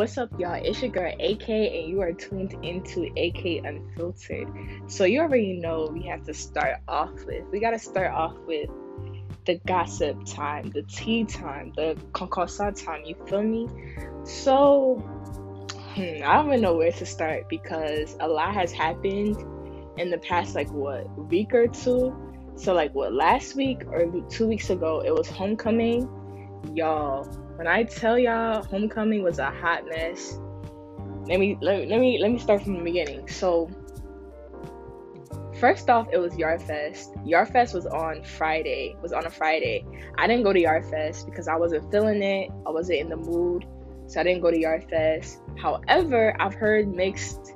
What's up, y'all? It's your girl AK, and you are tuned into AK Unfiltered. So, you already know we have to start off with, we got to start off with the gossip time, the tea time, the concorsant time. You feel me? So, hmm, I don't even know where to start because a lot has happened in the past, like, what, week or two? So, like, what, last week or two weeks ago, it was homecoming. Y'all, when I tell y'all homecoming was a hot mess, let me let, let me let me start from the beginning. So first off, it was Yard Fest. Yard Fest was on Friday. Was on a Friday. I didn't go to Yard Fest because I wasn't feeling it. I wasn't in the mood, so I didn't go to Yard Fest. However, I've heard mixed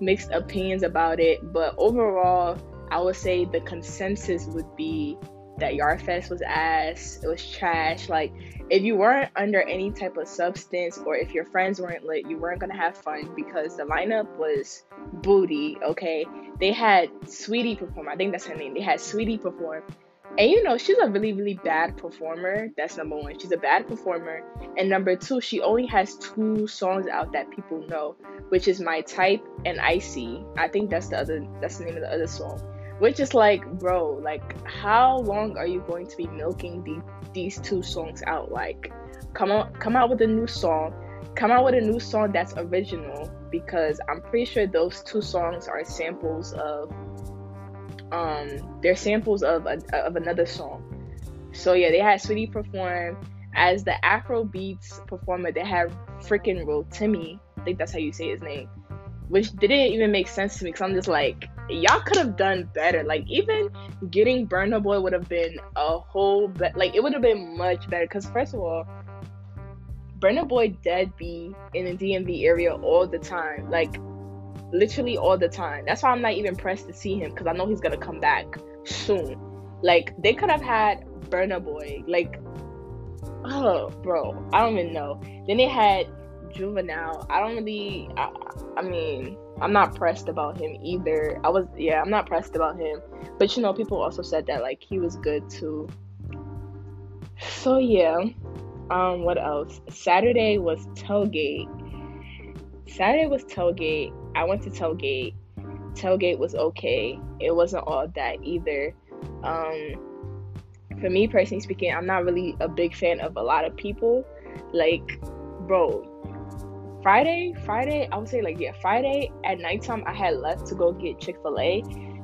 mixed opinions about it, but overall, I would say the consensus would be that Yard Fest was ass. It was trash. Like if you weren't under any type of substance or if your friends weren't lit, you weren't gonna have fun because the lineup was booty. Okay, they had Saweetie perform. I think that's her name. They had Saweetie perform. And you know, she's a really, really bad performer. That's number one. She's a bad performer. And number two, she only has two songs out that people know, which is My Type and Icy. I think that's the other that's the name of the other song which is like bro like how long are you going to be milking the, these two songs out? Like come on come out with a new song. Come out with a new song that's original because i'm pretty sure those two songs are samples of um they're samples of a, of another song. So yeah they had Saweetie perform. As the afro beats performer they had freaking Rotimi. I think that's how you say his name. Which didn't even make sense to me because i'm just like y'all could have done better. Like even getting Burna Boy would have been a whole be- like it would have been much better. Cause first of all, Burna Boy dead be in the DMV area all the time. Like literally all the time. That's why I'm not even pressed to see him because I know he's gonna come back soon. Like they could have had Burna Boy. Like oh bro, I don't even know. Then they had Juvenile. I don't really. I, I mean, I'm not pressed about him either. I was, yeah, I'm not pressed about him. But you know, people also said that like he was good too. So yeah. Um, what else? Saturday was tailgate. Saturday was tailgate. I went to tailgate. Tailgate was okay. It wasn't all that either. Um, for me personally speaking, I'm not really a big fan of a lot of people. Like, bro, Friday, Friday, I would say like yeah, Friday at nighttime I had left to go get Chick-fil-A.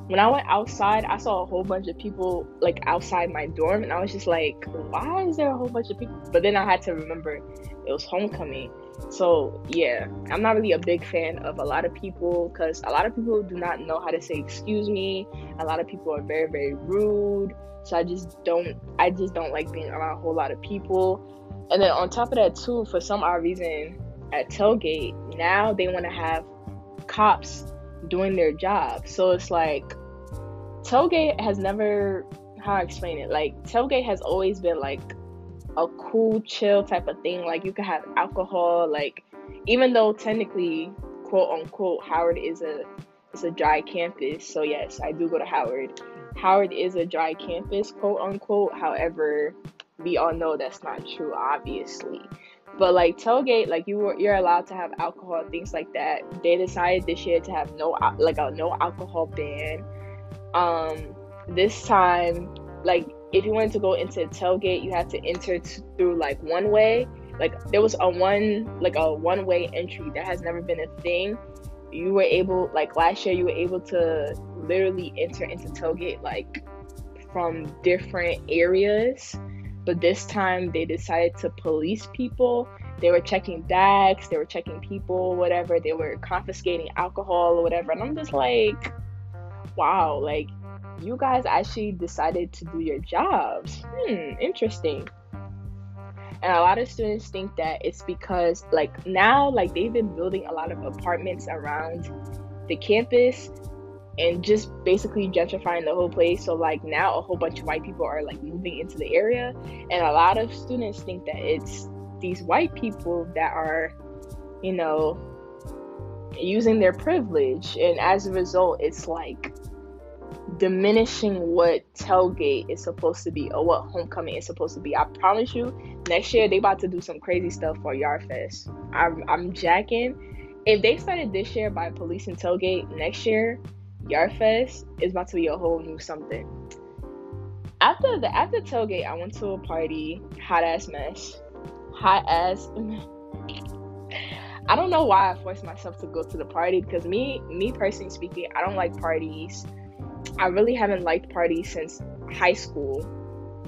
When I went outside, I saw a whole bunch of people like outside my dorm and I was just like, why is there a whole bunch of people? But then I had to remember it was homecoming. So, yeah, I'm not really a big fan of a lot of people cuz a lot of people do not know how to say excuse me. A lot of people are very very rude. So I just don't I just don't like being around a whole lot of people. And then on top of that too, for some odd reason, at tailgate now they want to have cops doing their job. So it's like tailgate has never how I explain it like tailgate has always been like a cool chill type of thing. Like you can have alcohol like even though technically quote unquote howard is a is a dry campus. So yes i do go to howard. Howard is a dry campus quote unquote. However we all know that's not true obviously but like tailgate, like you were, you're allowed to have alcohol things like that. They decided this year to have no like a no alcohol ban. Um, this time, like if you wanted to go into tailgate, you had to enter t- through like one way. Like there was a one like a one way entry that has never been a thing. You were able like last year you were able to literally enter into tailgate like from different areas but this time they decided to police people. They were checking bags, they were checking people, whatever. They were confiscating alcohol or whatever. And I'm just like, wow, like you guys actually decided to do your jobs. Hmm, interesting. And a lot of students think that it's because like now like they've been building a lot of apartments around the campus and just basically gentrifying the whole place. So like now a whole bunch of white people are like moving into the area and a lot of students think that it's these white people that are, you know, using their privilege and as a result it's like diminishing what tailgate is supposed to be or what homecoming is supposed to be. I promise you, next year they about to do some crazy stuff for Yard Fest. I'm, I'm jacking. If they started this year by policing tailgate, next year Yard Fest is about to be a whole new something. After the after tailgate, I went to a party, hot ass mess, hot ass. I don't know why I forced myself to go to the party because me, me personally speaking, I don't like parties. I really haven't liked parties since high school.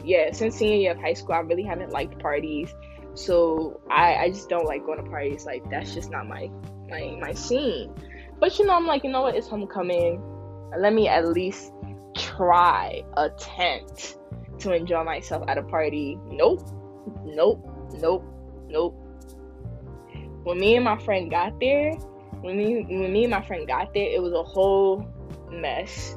Yeah, since senior year of high school, I really haven't liked parties. So I, I just don't like going to parties. Like that's just not my my my scene. But you know, I'm like, you know what? It's homecoming. Let me at least try, attempt to enjoy myself at a party. Nope, nope, nope, nope. When me and my friend got there, when me when me and my friend got there, it was a whole mess.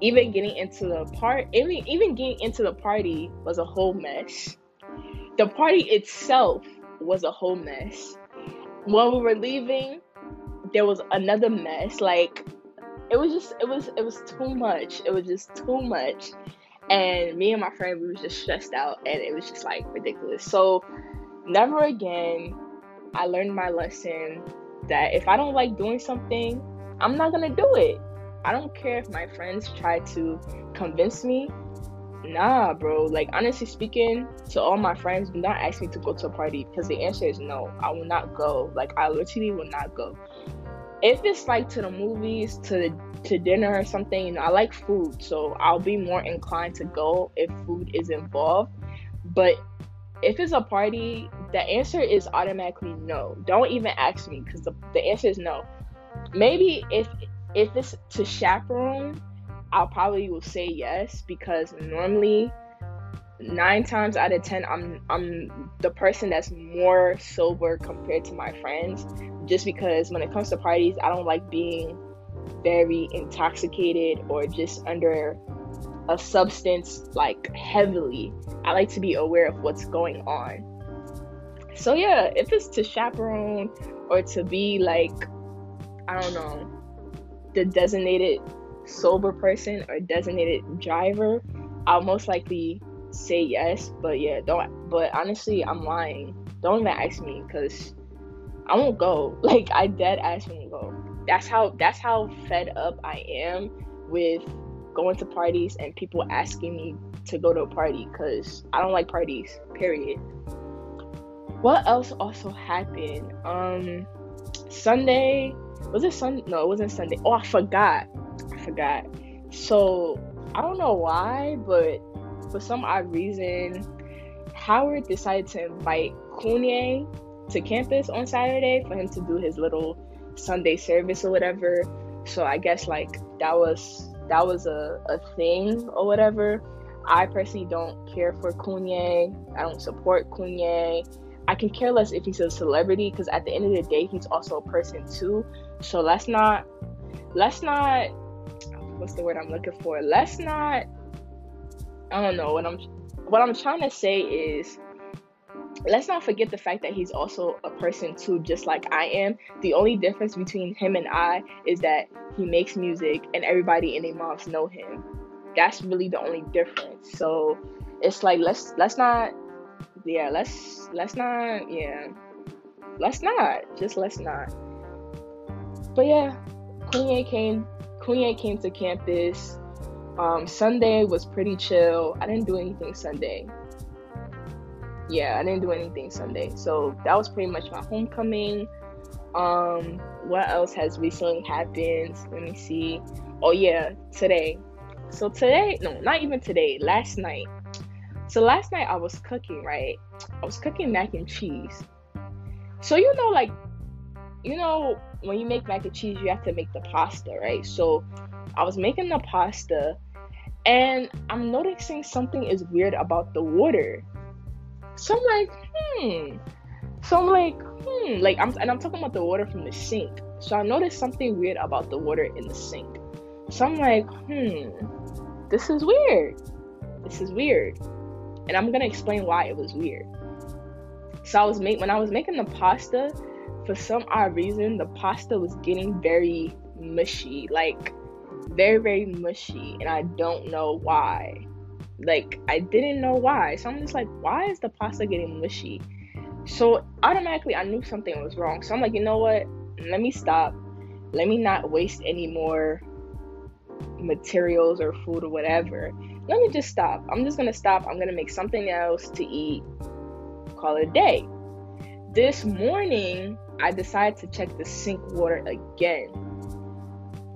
Even getting into the part even even getting into the party was a whole mess. The party itself was a whole mess. When we were leaving there was another mess like it was just it was it was too much it was just too much and me and my friend we was just stressed out and it was just like ridiculous so never again i learned my lesson that if i don't like doing something i'm not gonna do it I don't care if my friends try to convince me. Nah, bro. Like honestly speaking, to all my friends, do not ask me to go to a party because the answer is no. I will not go. Like I literally will not go. If it's like to the movies, to to dinner or something, you know, I like food, so I'll be more inclined to go if food is involved. But if it's a party, the answer is automatically no. Don't even ask me because the, the answer is no. Maybe if if it's to chaperone, I'll probably will say yes because normally nine times out of ten I'm I'm the person that's more sober compared to my friends just because when it comes to parties I don't like being very intoxicated or just under a substance like heavily. I like to be aware of what's going on. So yeah, if it's to chaperone or to be like I don't know, the designated sober person or designated driver, I'll most likely say yes. But yeah, don't. But honestly, I'm lying. Don't even ask me because I won't go. Like I dead ass won't go. That's how. That's how fed up I am with going to parties and people asking me to go to a party because I don't like parties. Period. What else also happened? Um, Sunday was it Sunday? No, it wasn't Sunday. Oh, I forgot. I forgot. So I don't know why, but for some odd reason, Howard decided to invite Kanye to campus on Saturday for him to do his little Sunday service or whatever. So I guess like that was that was a, a thing or whatever. I personally don't care for Kanye. I don't support Kanye. I can care less if he's a celebrity because at the end of the day, he's also a person too. So let's not, let's not, what's the word I'm looking for? Let's not, I don't know what I'm, what I'm trying to say is, let's not forget the fact that he's also a person too, just like I am. The only difference between him and I is that he makes music and everybody in their moms know him. That's really the only difference. So it's like let's let's not yeah, let's let's not yeah. Let's not. Just let's not. But yeah, Kanye came Kanye came to campus. Um, Sunday was pretty chill. I didn't do anything Sunday. Yeah, I didn't do anything Sunday. So that was pretty much my homecoming. Um, what else has recently happened? Let me see. Oh yeah, today. So today, no, not even today. Last night, so last night I was cooking, right? I was cooking mac and cheese. So you know, like, you know, when you make mac and cheese, you have to make the pasta, right? So I was making the pasta, and I'm noticing something is weird about the water. So I'm like, hmm. So I'm like, hmm. Like I'm, and I'm talking about the water from the sink. So I noticed something weird about the water in the sink. So I'm like, hmm. This is weird. This is weird and I'm gonna explain why it was weird. So I was make when I was making the pasta, for some odd reason, the pasta was getting very mushy. Like very, very mushy, and I don't know why. Like, I didn't know why. So I'm just like, why is the pasta getting mushy? So automatically, I knew something was wrong. So I'm like, you know what? Let me stop. Let me not waste any more materials or food or whatever. Let me just stop. I'm just gonna stop. I'm gonna make something else to eat. Call it a day. This morning, I decided to check the sink water again.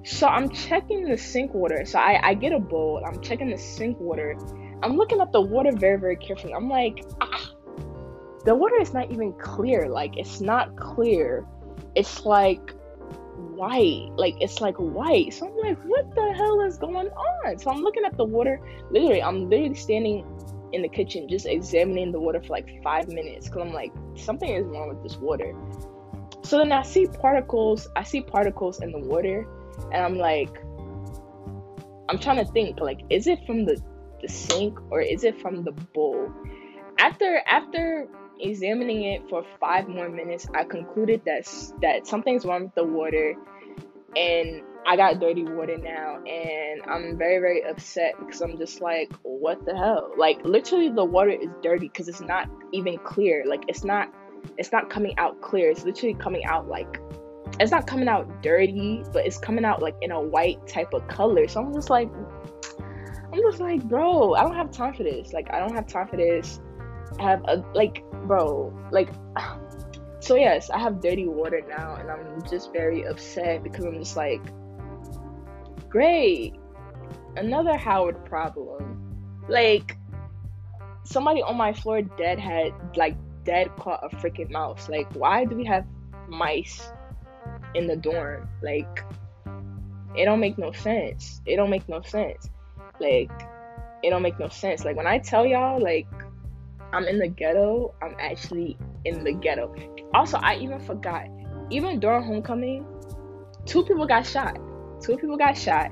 So I'm checking the sink water. So I, I get a bowl. I'm checking the sink water. I'm looking at the water very, very carefully. I'm like, ah, the water is not even clear. Like, it's not clear. It's like white. Like it's like white. So I'm like, what the hell is going on? So I'm looking at the water. Literally, I'm literally standing in the kitchen just examining the water for like five minutes because I'm like, something is wrong with this water. So then I see particles. I see particles in the water, and I'm like, I'm trying to think like, is it from the the sink or is it from the bowl? After after examining it for five more minutes, I concluded that that something's wrong with the water, and I got dirty water now, and I'm very very upset because I'm just like, what the hell? Like literally, the water is dirty because it's not even clear. Like it's not, it's not coming out clear. It's literally coming out like. It's not coming out dirty, but it's coming out like in a white type of color. So I'm just like, I'm just like, bro, I don't have time for this. Like, I don't have time for this. I have a like bro, like, so yes, I have dirty water now, and I'm just very upset because I'm just like, great, another Howard problem. Like, somebody on my floor dead had like dead caught a freaking mouse. Like, why do we have mice in the dorm? Like, it don't make no sense. It don't make no sense. Like, it don't make no sense. Like when I tell y'all, like I'm in the ghetto, I'm actually in the ghetto. Also, I even forgot, even during homecoming, two people got shot. Two people got shot,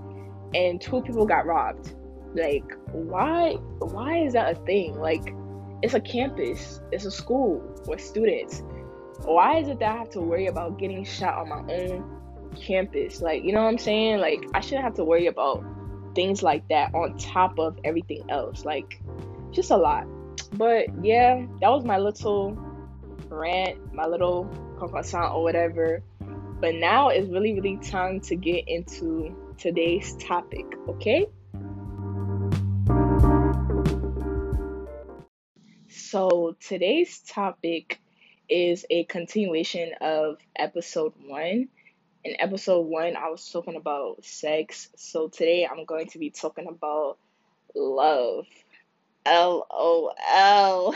and two people got robbed. Like, why? Why is that a thing? Like, it's a campus, it's a school with students. Why is it that I have to worry about getting shot on my own campus? Like, you know what I'm saying? Like, I shouldn't have to worry about things like that on top of everything else. Like, just a lot. But yeah, that was my little rant, my little croissant or whatever. But now it's really, really time to get into today's topic, okay? So today's topic is a continuation of episode one. In episode one, I was talking about sex. So today I'm going to be talking about love. LOL.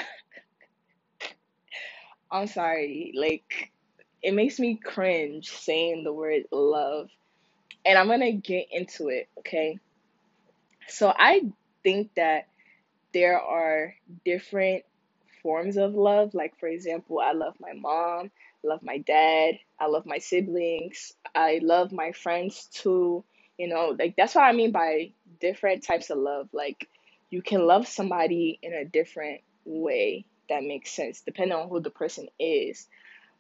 I'm sorry. Like, it makes me cringe saying the word love. And I'm going to get into it, okay? So, I think that there are different forms of love. Like, for example, I love my mom, I love my dad, I love my siblings, I love my friends too. You know, like, that's what I mean by different types of love. Like, you can love somebody in a different way that makes sense depending on who the person is.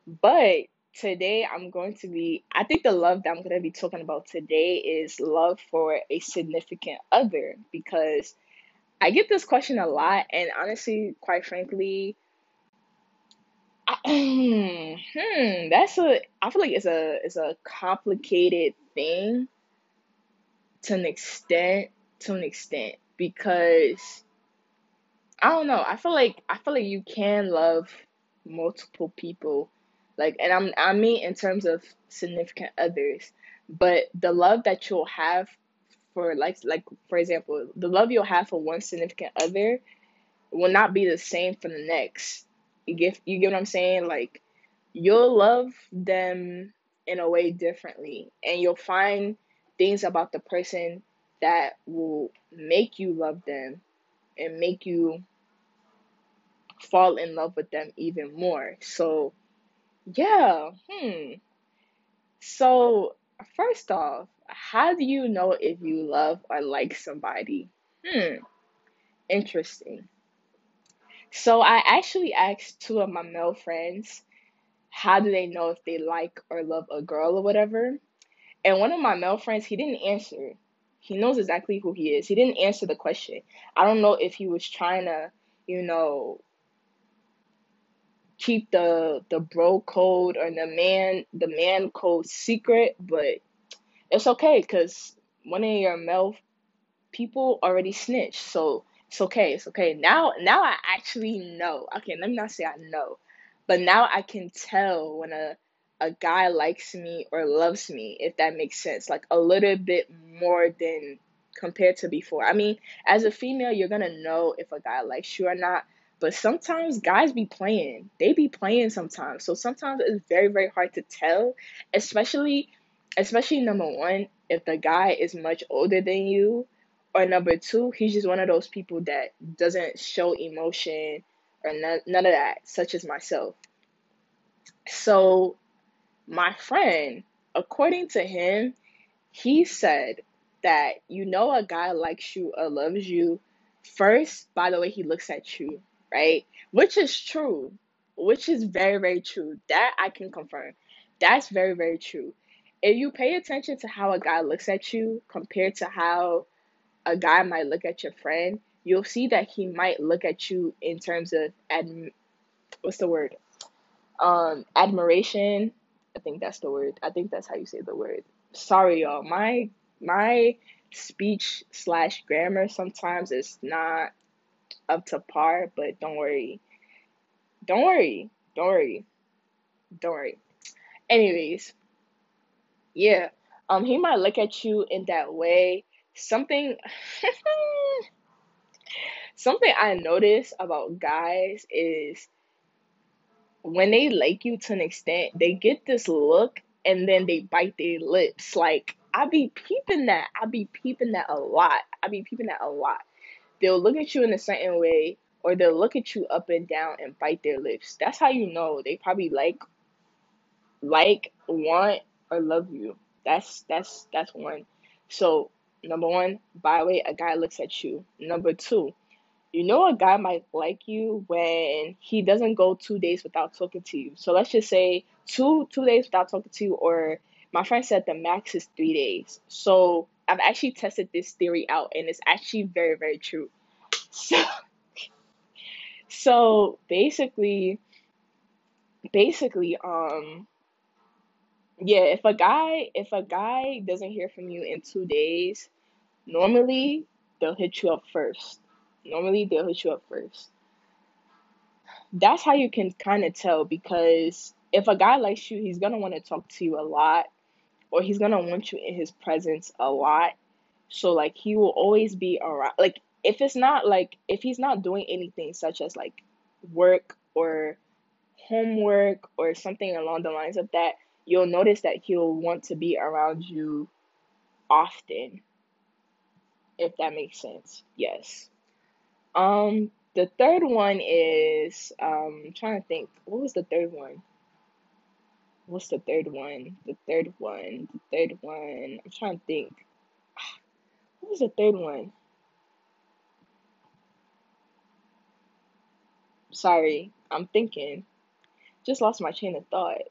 But today I'm going to be I think the love that I'm going to be talking about today is love for a significant other because I get this question a lot and honestly, quite frankly, I, hmm, that's a I feel like it's a it's a complicated thing to an extent to an extent because I don't know. I feel like I feel like you can love multiple people, like, and I'm I mean in terms of significant others, but the love that you'll have for like like for example, the love you'll have for one significant other will not be the same for the next. You get you get what I'm saying? Like you'll love them in a way differently, and you'll find things about the person that will make you love them and make you fall in love with them even more. So, yeah, hmm. So, first off, how do you know if you love or like somebody? Hmm, interesting. So, I actually asked two of my male friends how do they know if they like or love a girl or whatever. And one of my male friends, he didn't answer He knows exactly who he is. He didn't answer the question. I don't know if he was trying to, you know, keep the the bro code or the man the man code secret, but it's okay because one of your male people already snitched. So it's okay. It's okay. Now now I actually know. Okay, let me not say I know. But now I can tell when a a guy likes me or loves me, if that makes sense. Like a little bit more than compared to before. I mean, as a female, you're gonna know if a guy likes you or not. But sometimes guys be playing. They be playing sometimes. So sometimes it's very, very hard to tell. Especially especially number one, if the guy is much older than you. Or number two, he's just one of those people that doesn't show emotion or none, none of that, such as myself. So my friend, according to him, he said that you know a guy likes you or loves you first by the way he looks at you, right? Which is true. Which is very, very true. That I can confirm. That's very, very true. If you pay attention to how a guy looks at you compared to how a guy might look at your friend, you'll see that he might look at you in terms of ad what's the word? Um admiration I think that's the word. I think that's how you say the word. Sorry, y'all. My my speech slash grammar sometimes is not up to par, but don't worry. Don't worry. Don't worry. Don't worry. Anyways, yeah. Um, he might look at you in that way. Something something I notice about guys is when they like you to an extent, they get this look and then they bite their lips. Like I be peeping that. I be peeping that a lot. I be peeping that a lot. They'll look at you in a certain way or they'll look at you up and down and bite their lips. That's how you know they probably like like, want, or love you. That's that's that's one. So number one, by the way, a guy looks at you. Number two, you know a guy might like you when he doesn't go two days without talking to you. So let's just say two two days without talking to you, or my friend said the max is three days. So I've actually tested this theory out, and it's actually very very true. So so basically, basically, um, yeah, if a guy if a guy doesn't hear from you in two days, normally they'll hit you up first Normally they'll hit you up first. That's how you can kind of tell because if a guy likes you, he's gonna want to talk to you a lot, or he's gonna want you in his presence a lot. So like he will always be around. Like if it's not like if he's not doing anything such as like work or homework or something along the lines of that, you'll notice that he'll want to be around you often. If that makes sense. Yes. Um, the third one is um I'm trying to think. What was the third one? What's the third one? The third one. The third one. I'm trying to think. What was the third one? Sorry, I'm thinking. Just lost my chain of thought.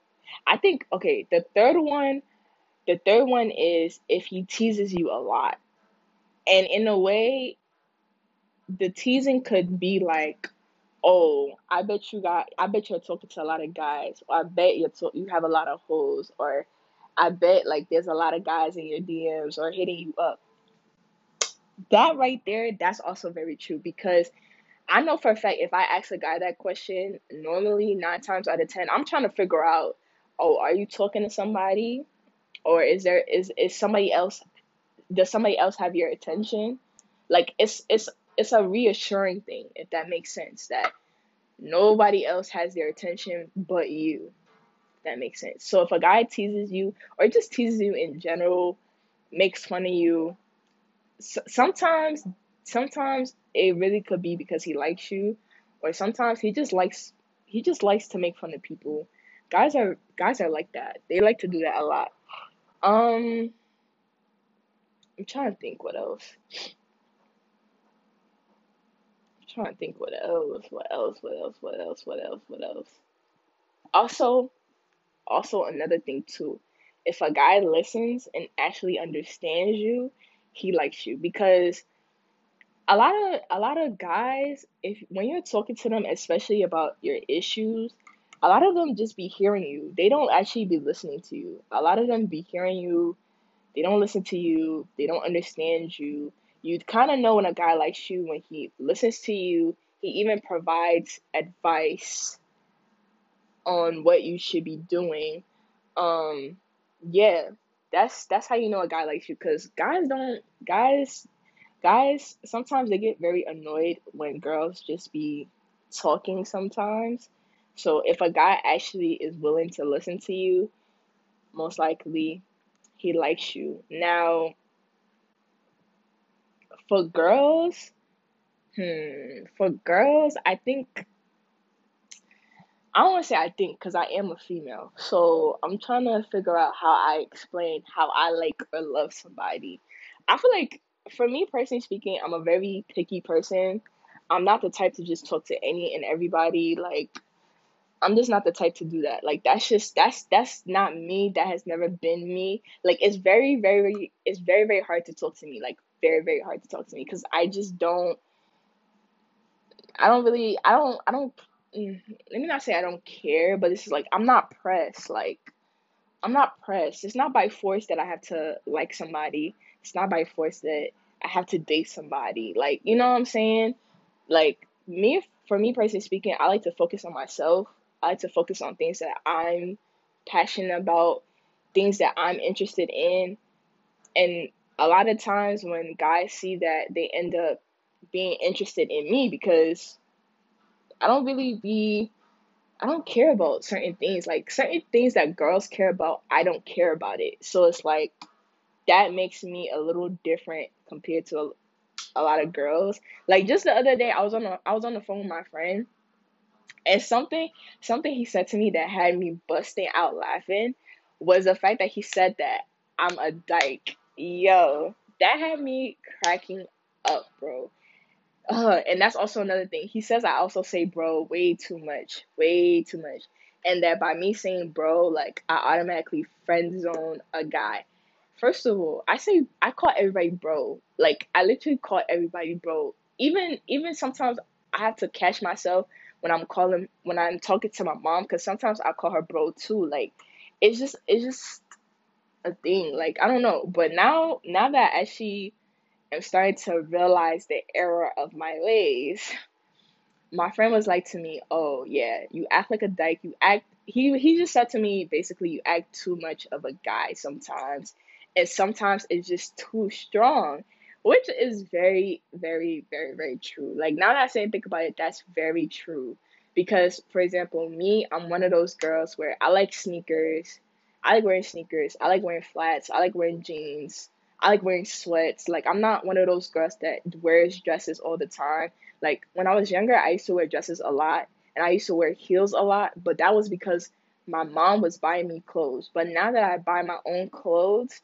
I think okay, the third one, the third one is if he teases you a lot. And in a way, the teasing could be like, oh, I bet you got, I bet you're talking to a lot of guys, or I bet you're to, you have a lot of hoes, or I bet like there's a lot of guys in your DMs or hitting you up. That right there, that's also very true because I know for a fact if I ask a guy that question, normally nine times out of ten, I'm trying to figure out, oh, are you talking to somebody, or is there is is somebody else? Does somebody else have your attention? Like it's it's it's a reassuring thing if that makes sense that nobody else has their attention but you that makes sense so if a guy teases you or just teases you in general makes fun of you sometimes sometimes it really could be because he likes you or sometimes he just likes he just likes to make fun of people guys are guys are like that. They like to do that a lot. Um i'm trying to think what else. I'm trying to think what else, what else, what else, what else, what else, what else. Also, also another thing too, if a guy listens and actually understands you, he likes you. Because a lot of a lot of guys if when you're talking to them especially about your issues a lot of them just be hearing you. They don't actually be listening to you. A lot of them be hearing you. They don't listen to you. They don't understand you. You kind of know when a guy likes you when he listens to you. He even provides advice on what you should be doing. Um yeah that's that's how you know a guy likes you because guys don't guys guys sometimes they get very annoyed when girls just be talking sometimes. So if a guy actually is willing to listen to you, most likely he likes you. Now for girls, hmm, for girls, I think I don't want to say I think because I am a female. So I'm trying to figure out how I explain how I like or love somebody. I feel like for me personally speaking, I'm a very picky person. I'm not the type to just talk to any and everybody. Like I'm just not the type to do that. Like that's just that's that's not me. That has never been me. Like it's very very it's very very hard to talk to me. Like very very hard to talk to me because I just don't. I don't really. I don't. I don't. Mm, let me not say I don't care, but this is like I'm not pressed. Like I'm not pressed. It's not by force that I have to like somebody. It's not by force that I have to date somebody. Like, you know what I'm saying? Like me for me personally speaking, I like to focus on myself. To focus on things that I'm passionate about, things that I'm interested in. And a lot of times when guys see that, they end up being interested in me because I don't really be I don't care about certain things. Like certain things that girls care about, I don't care about it. So it's like that makes me a little different compared to a, a lot of girls. Like just the other day, I was on a, I was on the phone with my friend, and something something he said to me that had me busting out laughing was the fact that he said that I'm a dyke. Yo, that had me cracking up, bro. Uh, and that's also another thing. He says I also say bro way too much, way too much, and that by me saying bro, like I automatically friend zone a guy. First of all, I say I call everybody bro. Like I literally call everybody bro. Even even sometimes I have to catch myself when I'm calling when I'm talking to my mom because sometimes I call her bro too. Like it's just it's just a thing. Like I don't know, but now now that I actually am starting to realize the error of my ways, my friend was like to me, "Oh yeah, you act like a dyke. You act." He he just said to me basically, "You act too much of a guy sometimes." and sometimes it's just too strong which is very very very very true. Like now that i say and think about it that's very true. Because for example me i'm one of those girls where i like sneakers. I like wearing sneakers. I like wearing flats. I like wearing jeans. I like wearing sweats. Like i'm not one of those girls that wears dresses all the time. Like when i was younger i used to wear dresses a lot and i used to wear heels a lot but that was because my mom was buying me clothes. But now that i buy my own clothes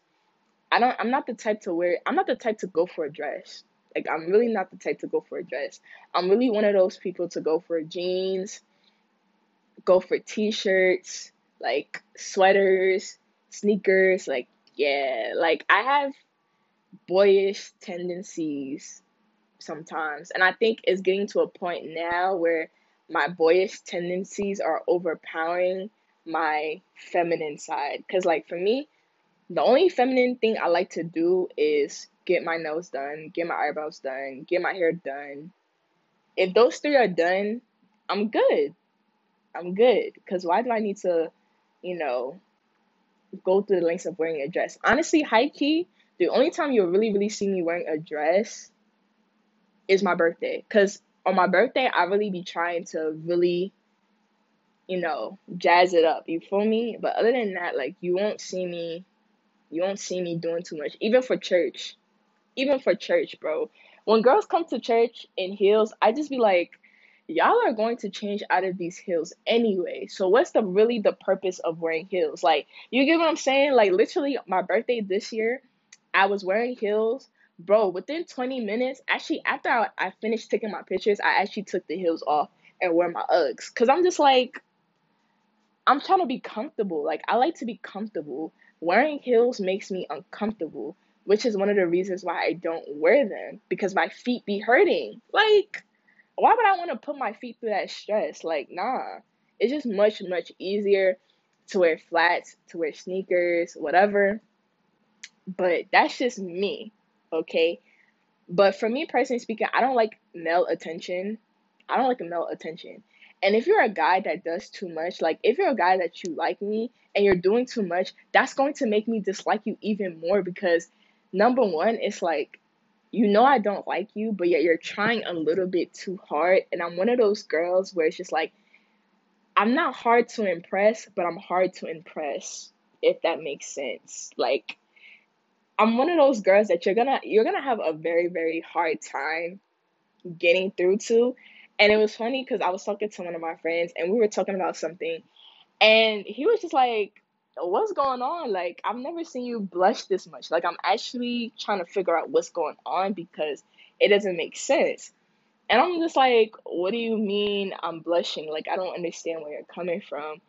I don't I'm not the type to wear I'm not the type to go for a dress. Like I'm really not the type to go for a dress. I'm really one of those people to go for jeans, go for t-shirts, like sweaters, sneakers, like yeah, like I have boyish tendencies sometimes. And I think it's getting to a point now where my boyish tendencies are overpowering my feminine side cuz like for me, the only feminine thing I like to do is get my nails done, get my eyebrows done, get my hair done. If those three are done, I'm good. I'm good. Because why do I need to, you know, go through the lengths of wearing a dress? Honestly, high key, the only time you'll really, really see me wearing a dress is my birthday. Because on my birthday, I really be trying to really, you know, jazz it up. You feel me? But other than that, like, you won't see me you won't see me doing too much, even for church. Even for church, bro. When girls come to church in heels, I just be like, y'all are going to change out of these heels anyway. So what's the really the purpose of wearing heels? Like, you get what I'm saying? Like literally my birthday this year, I was wearing heels. Bro, within 20 minutes, actually after I, I finished taking my pictures, I actually took the heels off and wear my Uggs. Cause I'm just like I'm trying to be comfortable. Like I like to be comfortable. Wearing heels makes me uncomfortable. which is one of the reasons why I don't wear them because my feet be hurting. Like, why would I want to put my feet through that stress? Like, nah. It's just much, much easier to wear flats, to wear sneakers, whatever. But that's just me, okay? But for me personally speaking, I don't like male attention. I don't like male attention. And if you're a guy that does too much, like if you're a guy that you like me and you're doing too much, that's going to make me dislike you even more because number one, it's like you know I don't like you, but yet you're trying a little bit too hard. And I'm one of those girls where it's just like I'm not hard to impress, but I'm hard to impress, if that makes sense. Like I'm one of those girls that you're gonna you're gonna have a very, very hard time getting through to. And it was funny because I was talking to one of my friends and we were talking about something and he was just like, What's going on? Like, I've never seen you blush this much. Like, I'm actually trying to figure out what's going on because it doesn't make sense. And I'm just like, What do you mean I'm blushing? Like, I don't understand where you're coming from.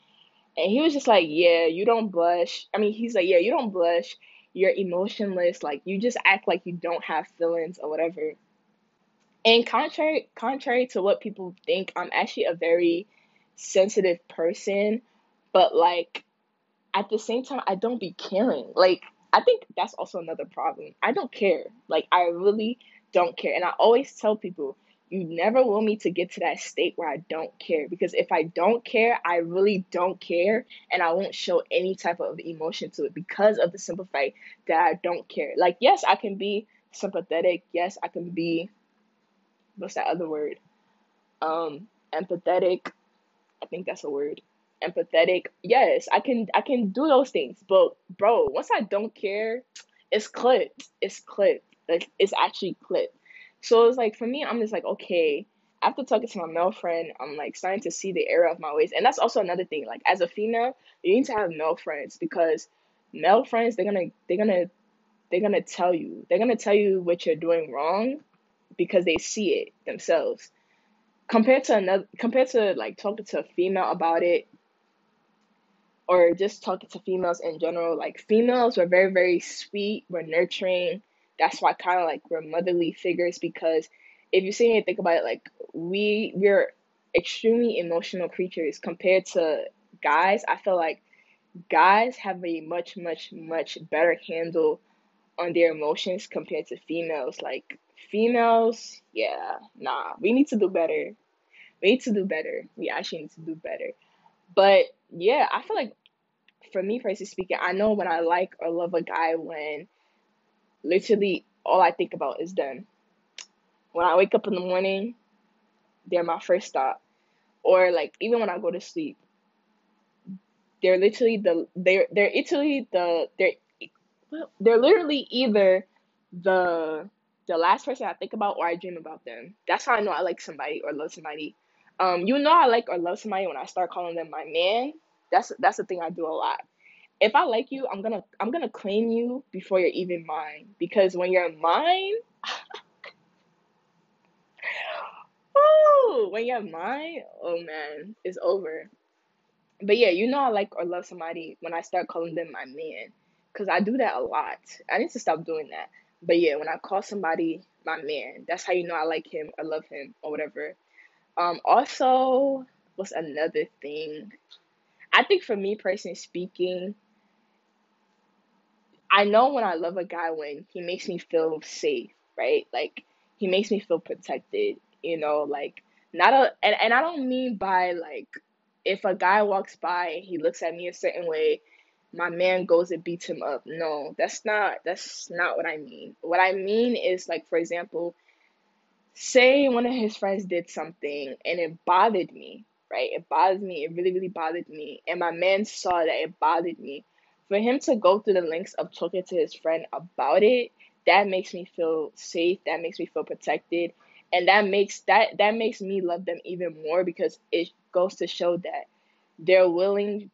And he was just like, Yeah, you don't blush. I mean, he's like, Yeah, you don't blush. You're emotionless. Like, you just act like you don't have feelings or whatever. And contrary contrary to what people think, I'm actually a very sensitive person, but like at the same time I don't be caring. Like I think that's also another problem. I don't care. Like I really don't care. And I always tell people, you never want me to get to that state where I don't care because if I don't care, I really don't care and I won't show any type of emotion to it because of the simple fact that I don't care. Like yes, I can be sympathetic. Yes, I can be what's that other word? Um, empathetic. I think that's a word. Empathetic. Yes, I can I can do those things. But bro, once I don't care, it's clipped. It's clipped. Like it's actually clipped. So it's like for me, I'm just like, okay, after talking to my male friend, I'm like starting to see the error of my ways. And that's also another thing. Like as a female, you need to have male friends because male friends they're gonna they're gonna they're gonna tell you. They're gonna tell you what you're doing wrong because they see it themselves. Compared to another compared to like talking to a female about it or just talking to females in general, like females were very, very sweet, we're nurturing. That's why kind of like we're motherly figures because if you sit and think about it, like we we're extremely emotional creatures compared to guys. I feel like guys have a much, much, much better handle on their emotions compared to females. Like females, yeah, nah, we need to do better. We need to do better. We actually need to do better. But yeah, I feel like for me personally speaking, I know when I like or love a guy when literally all I think about is them. When I wake up in the morning, they're my first thought. Or like even when I go to sleep, they're literally the they're they're literally the they're they're literally either the the last person I think about or I dream about them. That's how I know I like somebody or love somebody. Um, you know I like or love somebody when I start calling them my man. That's that's the thing I do a lot. If I like you, I'm gonna I'm gonna claim you before you're even mine. Because when you're mine, oh, when you're mine, oh man, it's over. But yeah, you know I like or love somebody when I start calling them my man. Cause I do that a lot. I need to stop doing that. But yeah, when I call somebody my man, that's how you know I like him or love him or whatever. Um, also, what's another thing? I think for me personally speaking, I know when I love a guy when he makes me feel safe, right? Like he makes me feel protected, you know, like not a and, and I don't mean by like if a guy walks by and he looks at me a certain way, my man goes and beats him up. No, that's not that's not what I mean. What I mean is like for example, say one of his friends did something and it bothered me, right? It bothered me. It really, really bothered me. And my man saw that it bothered me. For him to go through the links of talking to his friend about it, that makes me feel safe. That makes me feel protected. And that makes that that makes me love them even more because it goes to show that they're willing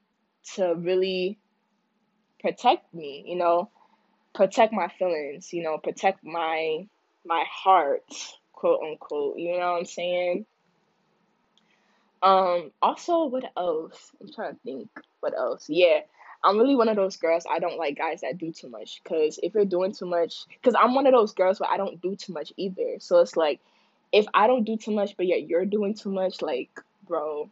to really protect me, you know, protect my feelings, you know, protect my my heart, quote unquote. You know what I'm saying? Um, also, what else? I'm trying to think. What else? Yeah, I'm really one of those girls. I don't like guys that do too much because if you're doing too much, because I'm one of those girls where I don't do too much either. So it's like, if I don't do too much, but yet you're doing too much, like, bro,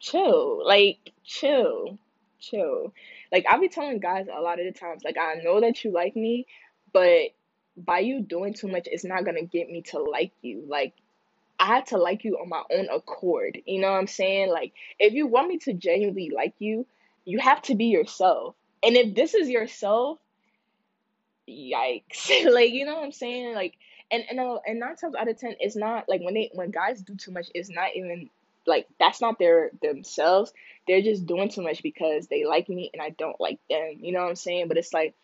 chill. Like, chill, chill. Like, I'll be telling guys a lot of the times, like, I know that you like me, but by you doing too much, it's not gonna get me to like you. Like, I had to like you on my own accord. You know what I'm saying? Like, if you want me to genuinely like you, you have to be yourself. And if this is yourself, yikes. like, you know what I'm saying? Like, and and uh, and nine times out of ten, it's not like when they when guys do too much, it's not even like that's not their themselves. They're just doing too much because they like me and I don't like them. You know what I'm saying? But it's like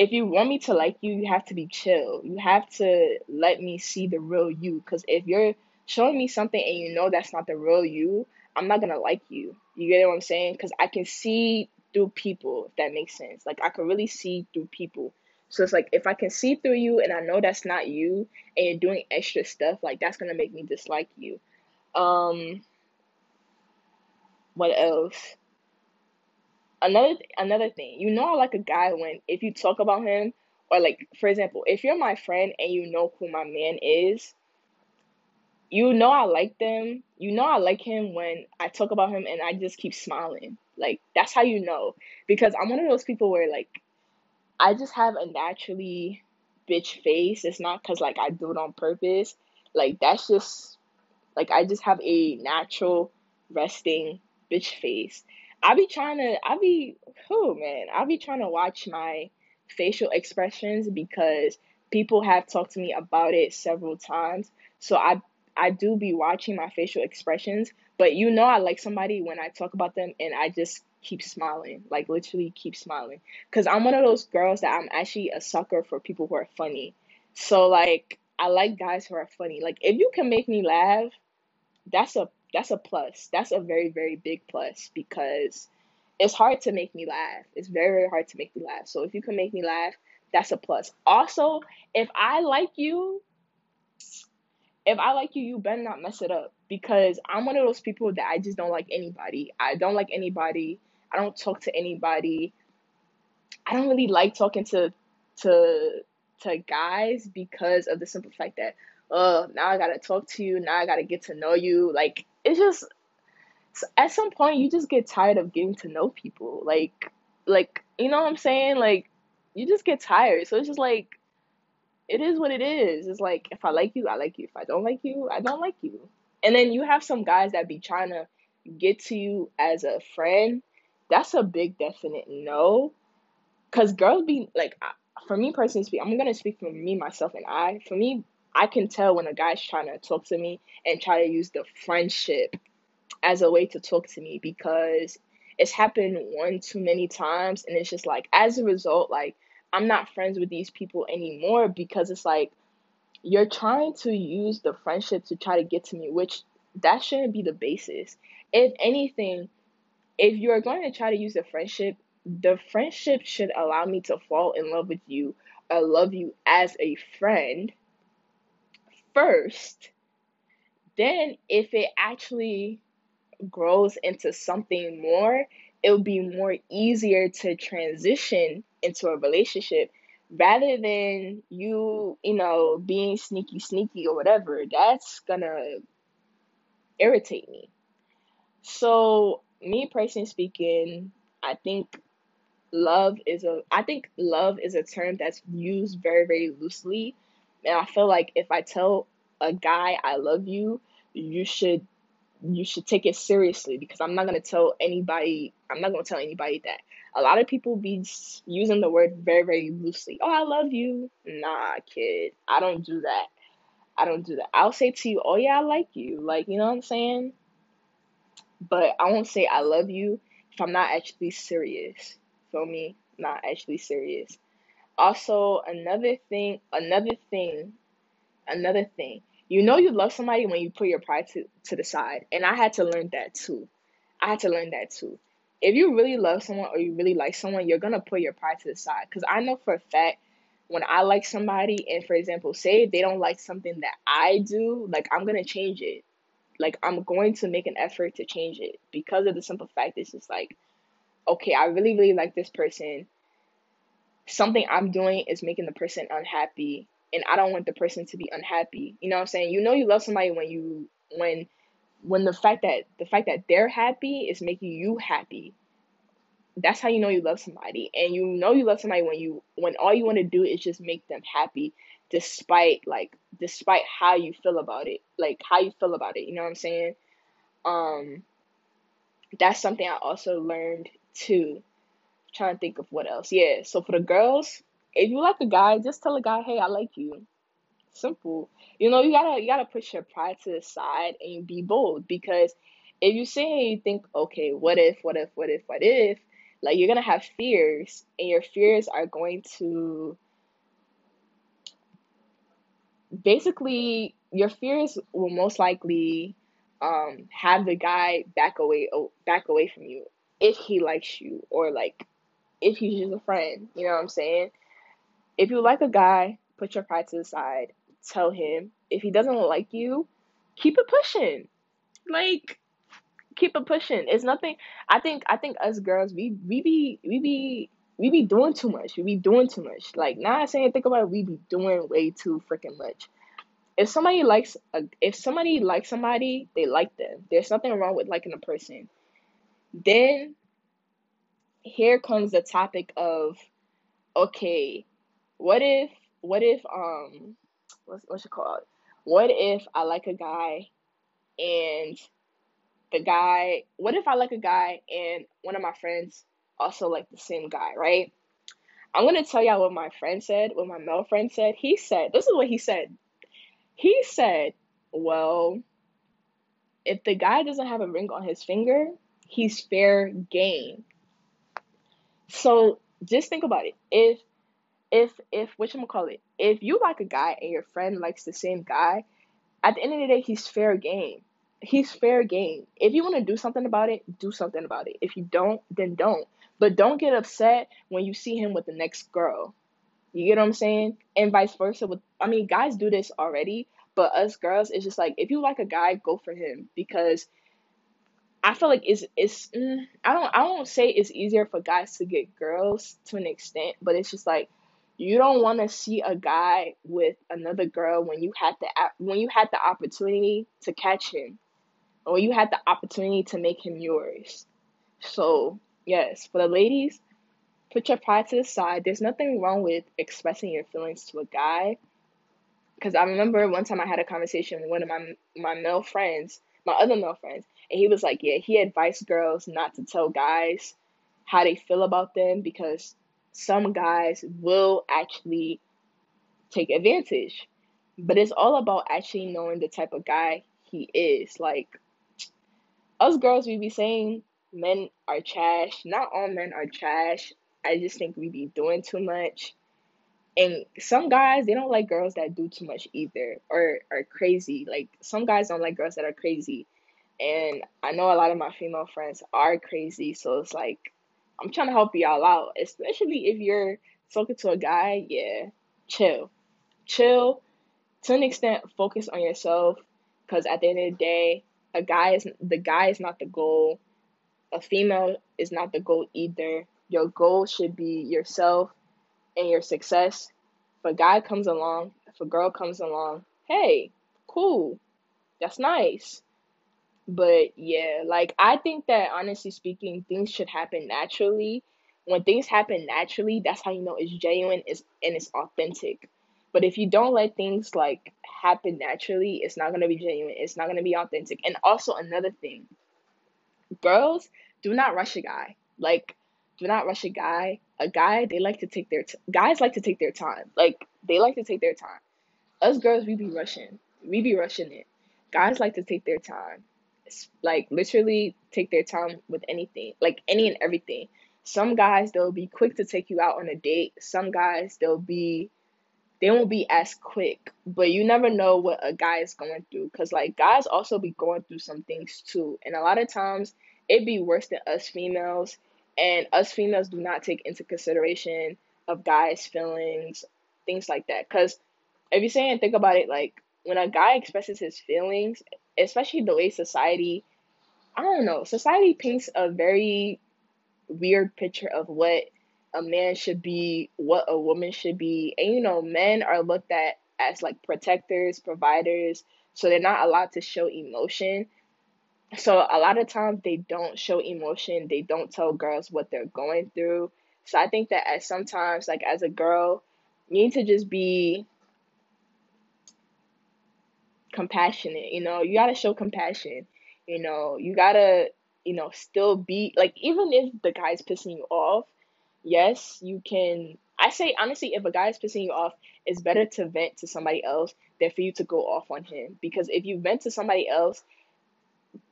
if you want me to like you, you have to be chill. You have to let me see the real you. Because if you're showing me something and you know that's not the real you, I'm not gonna like you. You get what I'm saying? Because I can see through people, if that makes sense. Like I can really see through people. So it's like if I can see through you and I know that's not you and you're doing extra stuff, like that's gonna make me dislike you. Um what else? Another another thing, you know, I like a guy when if you talk about him, or like for example, if you're my friend and you know who my man is, you know I like them. You know I like him when I talk about him and I just keep smiling. Like that's how you know because I'm one of those people where like I just have a naturally bitch face. It's not cuz like I do it on purpose. Like that's just like I just have a natural resting bitch face. I be trying to, I be, oh man, I be trying to watch my facial expressions because people have talked to me about it several times. So I, I do be watching my facial expressions, but you know, I like somebody when I talk about them and I just keep smiling, like literally keep smiling. Cause I'm one of those girls that I'm actually a sucker for people who are funny. So like, I like guys who are funny. Like, if you can make me laugh, that's a that's a plus. That's a very, very big plus because it's hard to make me laugh. It's very, very hard to make me laugh. So if you can make me laugh, that's a plus. Also, if I like you, if I like you, you better not mess it up because I'm one of those people that I just don't like anybody. I don't like anybody. I don't talk to anybody. I don't really like talking to to to guys because of the simple fact that oh now I gotta talk to you, now I gotta get to know you. Like it's just at some point you just get tired of getting to know people. Like like you know what I'm saying? Like you just get tired. So it's just like it is what it is. It's like if I like you, I like you. If I don't like you, I don't like you. And then you have some guys that be trying to get to you as a friend. That's a big definite no. Cause girls be like, for me personally, speak. I'm gonna speak for me, myself, and I. For me, I can tell when a guy's trying to talk to me and try to use the friendship as a way to talk to me because it's happened one too many times and it's just like as a result like I'm not friends with these people anymore because it's like you're trying to use the friendship to try to get to me which that shouldn't be the basis. If anything, if you're going to try to use the friendship, the friendship should allow me to fall in love with you or love you as a friend first. Then, if it actually grows into something more, it'll be more easier to transition into a relationship rather than you, you know, being sneaky, sneaky or whatever. That's gonna irritate me. So, me personally speaking, I think love is a I think love is a term that's used very very loosely and I feel like if I tell a guy I love you, you should you should take it seriously because I'm not gonna tell anybody. I'm not gonna tell anybody that. A lot of people be using the word very very loosely. Oh, I love you. Nah, kid, I don't do that. I don't do that. I'll say to you, oh yeah, I like you. Like you know what I'm saying. But I won't say I love you if I'm not actually serious. Feel me? Not actually serious. Also, another thing, another thing, another thing. You know you love somebody when you put your pride to, to the side. And I had to learn that too. I had to learn that too. If you really love someone or you really like someone, you're gonna put your pride to the side. Cause I know for a fact when I like somebody and for example, say they don't like something that I do, like I'm gonna change it. Like I'm going to make an effort to change it because of the simple fact it's just like okay, I really, really like this person. Something I'm doing is making the person unhappy, and I don't want the person to be unhappy. You know what I'm saying? You know you love somebody when you when when the fact that the fact that they're happy is making you happy. That's how you know you love somebody. And you know you love somebody when you when all you want to do is just make them happy despite like despite how you feel about it. Like how you feel about it, you know what I'm saying? Um that's something I also learned too. Trying to think of what else. Yeah, so for the girls, if you like a guy, just tell a guy, "Hey, I like you." Simple. You know, you gotta you gotta push your pride to the side and be bold because if you say and you think, okay, what if, what if, what if, what if, like you're gonna have fears and your fears are going to basically your fears will most likely um have the guy back away oh, back away from you if he likes you or like if he's just a friend you know what i'm saying? If you like a guy put your pride to the side. Tell him. If he doesn't like you keep it pushing. Like keep it pushing. It's nothing i think i think us girls we we be we be we be doing too much. We be doing too much. Like not saying think about it we be doing way too freaking much. If somebody likes a, if somebody likes somebody, they like them. There's nothing wrong with liking a person. Then here comes the topic of okay, what if what if um what's what's it called? What if I like a guy and the guy what if I like a guy and one of my friends also like the same guy, right? I'm gonna tell y'all what my friend said, what my male friend said. He said, this is what he said. He said, Well, if the guy doesn't have a ring on his finger, he's fair game. So just think about it. If if if what you call it, if you like a guy and your friend likes the same guy, at the end of the day, he's fair game. He's fair game. If you want to do something about it, do something about it. If you don't, then don't. But don't get upset when you see him with the next girl. You get what I'm saying? And vice versa. With I mean, guys do this already, but us girls, it's just like if you like a guy, go for him because I feel like it's it's mm, I don't I don't say it's easier for guys to get girls to an extent, but it's just like you don't want to see a guy with another girl when you had the when you had the opportunity to catch him or you had the opportunity to make him yours. So, yes, for the ladies, put your pride to the side. There's nothing wrong with expressing your feelings to a guy. Because I remember one time I had a conversation with one of my my male friends, my other male friends, and he was like, yeah, he advised girls not to tell guys how they feel about them because some guys will actually take advantage. But it's all about actually knowing the type of guy he is. Like us girls, we be saying men are trash. Not all men are trash. I just think we be doing too much. And some guys, they don't like girls that do too much either or are crazy. Like some guys don't like girls that are crazy. And I know a lot of my female friends are crazy, so it's like I'm trying to help y'all out, especially if you're talking to a guy, yeah, chill. Chill to an extent, focus on yourself because at the end of the day, a guy is the guy is not the goal. A female is not the goal either. Your goal should be yourself and your success. If a guy comes along, if a girl comes along, hey, cool. That's nice. But yeah, like I think that honestly speaking, things should happen naturally. When things happen naturally, that's how you know it's genuine is and it's authentic. But if you don't let things like happen naturally, it's not gonna be genuine. It's not gonna be authentic. And also another thing, girls do not rush a guy. Like do not rush a guy. A guy, they like to take their t- guys like to take their time. Like they like to take their time. Us girls, we be rushing. We be rushing it. Guys like to take their time. Like literally take their time with anything, like any and everything. Some guys they'll be quick to take you out on a date. Some guys they'll be they won't be as quick, but you never know what a guy is going through cuz like guys also be going through some things too. And a lot of times it be worse than us females and us females do not take into consideration of guys' feelings, things like that. Because if you say and think about it, like when a guy expresses his feelings, especially the way society, I don't know, society paints a very weird picture of what a man should be, what a woman should be. And you know, men are looked at as like protectors, providers, so they're not allowed to show emotion. So a lot of times they don't show emotion, they don't tell girls what they're going through. So I think that as sometimes like as a girl, you need to just be compassionate, you know, you gotta show compassion. You know, you gotta, you know, still be like even if the guy's pissing you off, yes, you can. I say honestly, if a guy is pissing you off, it's better to vent to somebody else than for you to go off on him. Because if you vent to somebody else,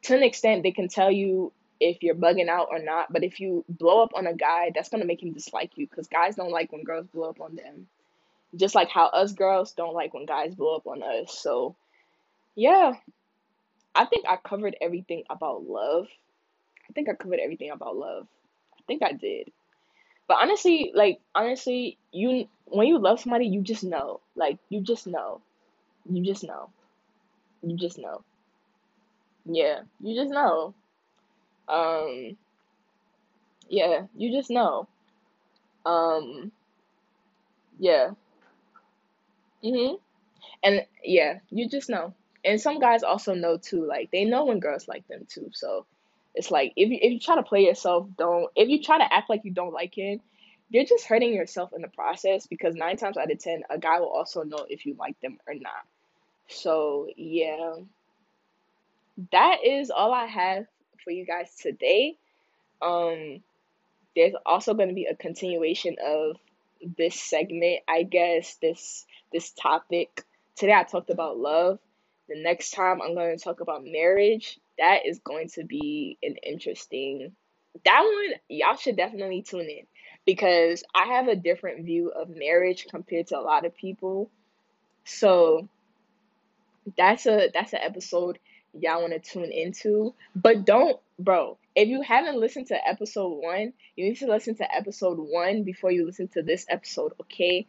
to an extent, they can tell you if you're bugging out or not. But if you blow up on a guy, that's gonna make him dislike you because guys don't like when girls blow up on them. Just like how us girls don't like when guys blow up on us. So, yeah, I think I covered everything about love. I think I covered everything about love. I think I did. But honestly, like honestly, you when you love somebody, you just know. Like you just know. You just know. You just know. Yeah, you just know. Um yeah, you just know. Um yeah. Mhm. And yeah, you just know. And some guys also know too. Like they know when girls like them too. So it's like if you if you try to play yourself, don't if you try to act like you don't like him, you're just hurting yourself in the process because nine times out of ten, a guy will also know if you like them or not. So yeah. That is all I have for you guys today. Um there's also going to be a continuation of this segment, I guess, this this topic. Today I talked about love. The next time I'm going to talk about marriage that is going to be an interesting that one y'all should definitely tune in because I have a different view of marriage compared to a lot of people. So that's a that's an episode y'all want to tune into. But don't, bro, if you haven't listened to episode 1, you need to listen to episode 1 before you listen to this episode, okay?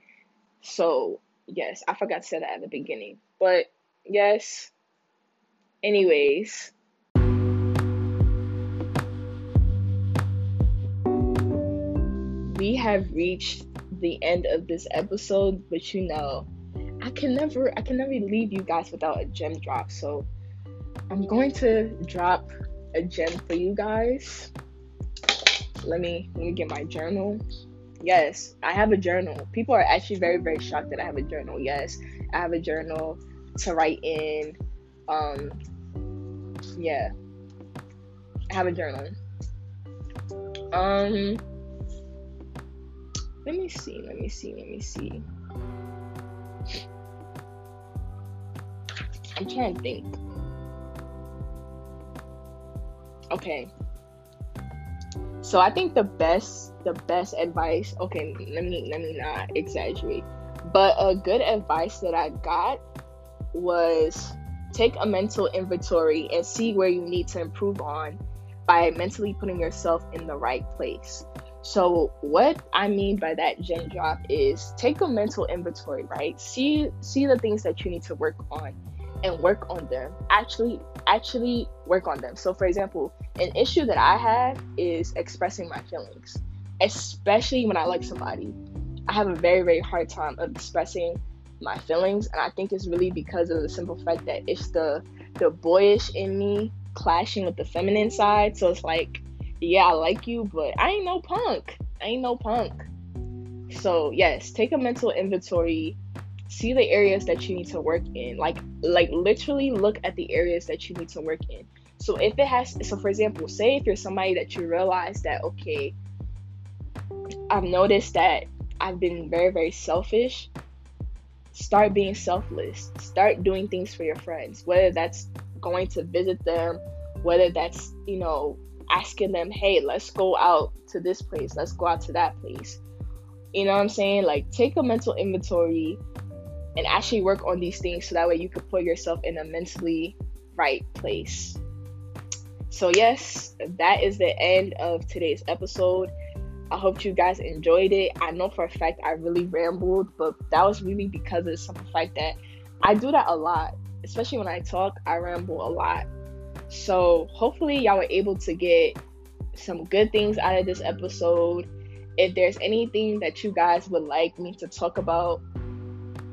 So, yes, I forgot to say that at the beginning. But yes. Anyways, we have reached the end of this episode, but you know, I can never I can never leave you guys without a gem drop. So I'm going to drop a gem for you guys. Let me let me get my journal. Yes, I have a journal. People are actually very very shocked that I have a journal. Yes, I have a journal to write in. Um, yeah, have a journal. Um, let me see, let me see, let me see. I'm trying to think. Okay. So I think the best the best advice, okay, let me let me not exaggerate. But a good advice that I got was take a mental inventory and see where you need to improve on by mentally putting yourself in the right place. So what I mean by that gem drop is take a mental inventory, right? See see the things that you need to work on and work on them. Actually actually work on them. So for example, an issue that I have is expressing my feelings, especially when I like somebody. I have a very very hard time of expressing my feelings and I think it's really because of the simple fact that it's the the boyish in me clashing with the feminine side. So it's like yeah, I like you, but I ain't no punk. I ain't no punk. So yes, take a mental inventory. See the areas that you need to work in. Like like literally look at the areas that you need to work in. So if it has so for example, say if you're somebody that you realize that okay, I've noticed that I've been very, very selfish. Start being selfless. Start doing things for your friends, whether that's going to visit them, whether that's, you know, asking them, hey, let's go out to this place, let's go out to that place. You know what I'm saying? Like, take a mental inventory and actually work on these things so that way you could put yourself in a mentally right place. So, yes, that is the end of today's episode. I hope you guys enjoyed it. I know for a fact I really rambled, but that was really because of the fact that I do that a lot. Especially when I talk, I ramble a lot. So hopefully y'all were able to get some good things out of this episode. If there's anything that you guys would like me to talk about,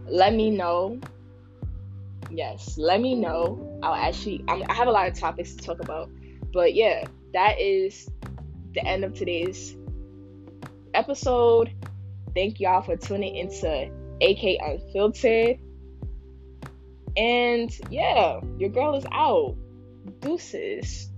let me know. Yes, let me know. I'll actually, I'm, I have a lot of topics to talk about. But yeah, that is the end of today's episode. Thank y'all for tuning into AK Unfiltered. And yeah, your girl is out. Deuces.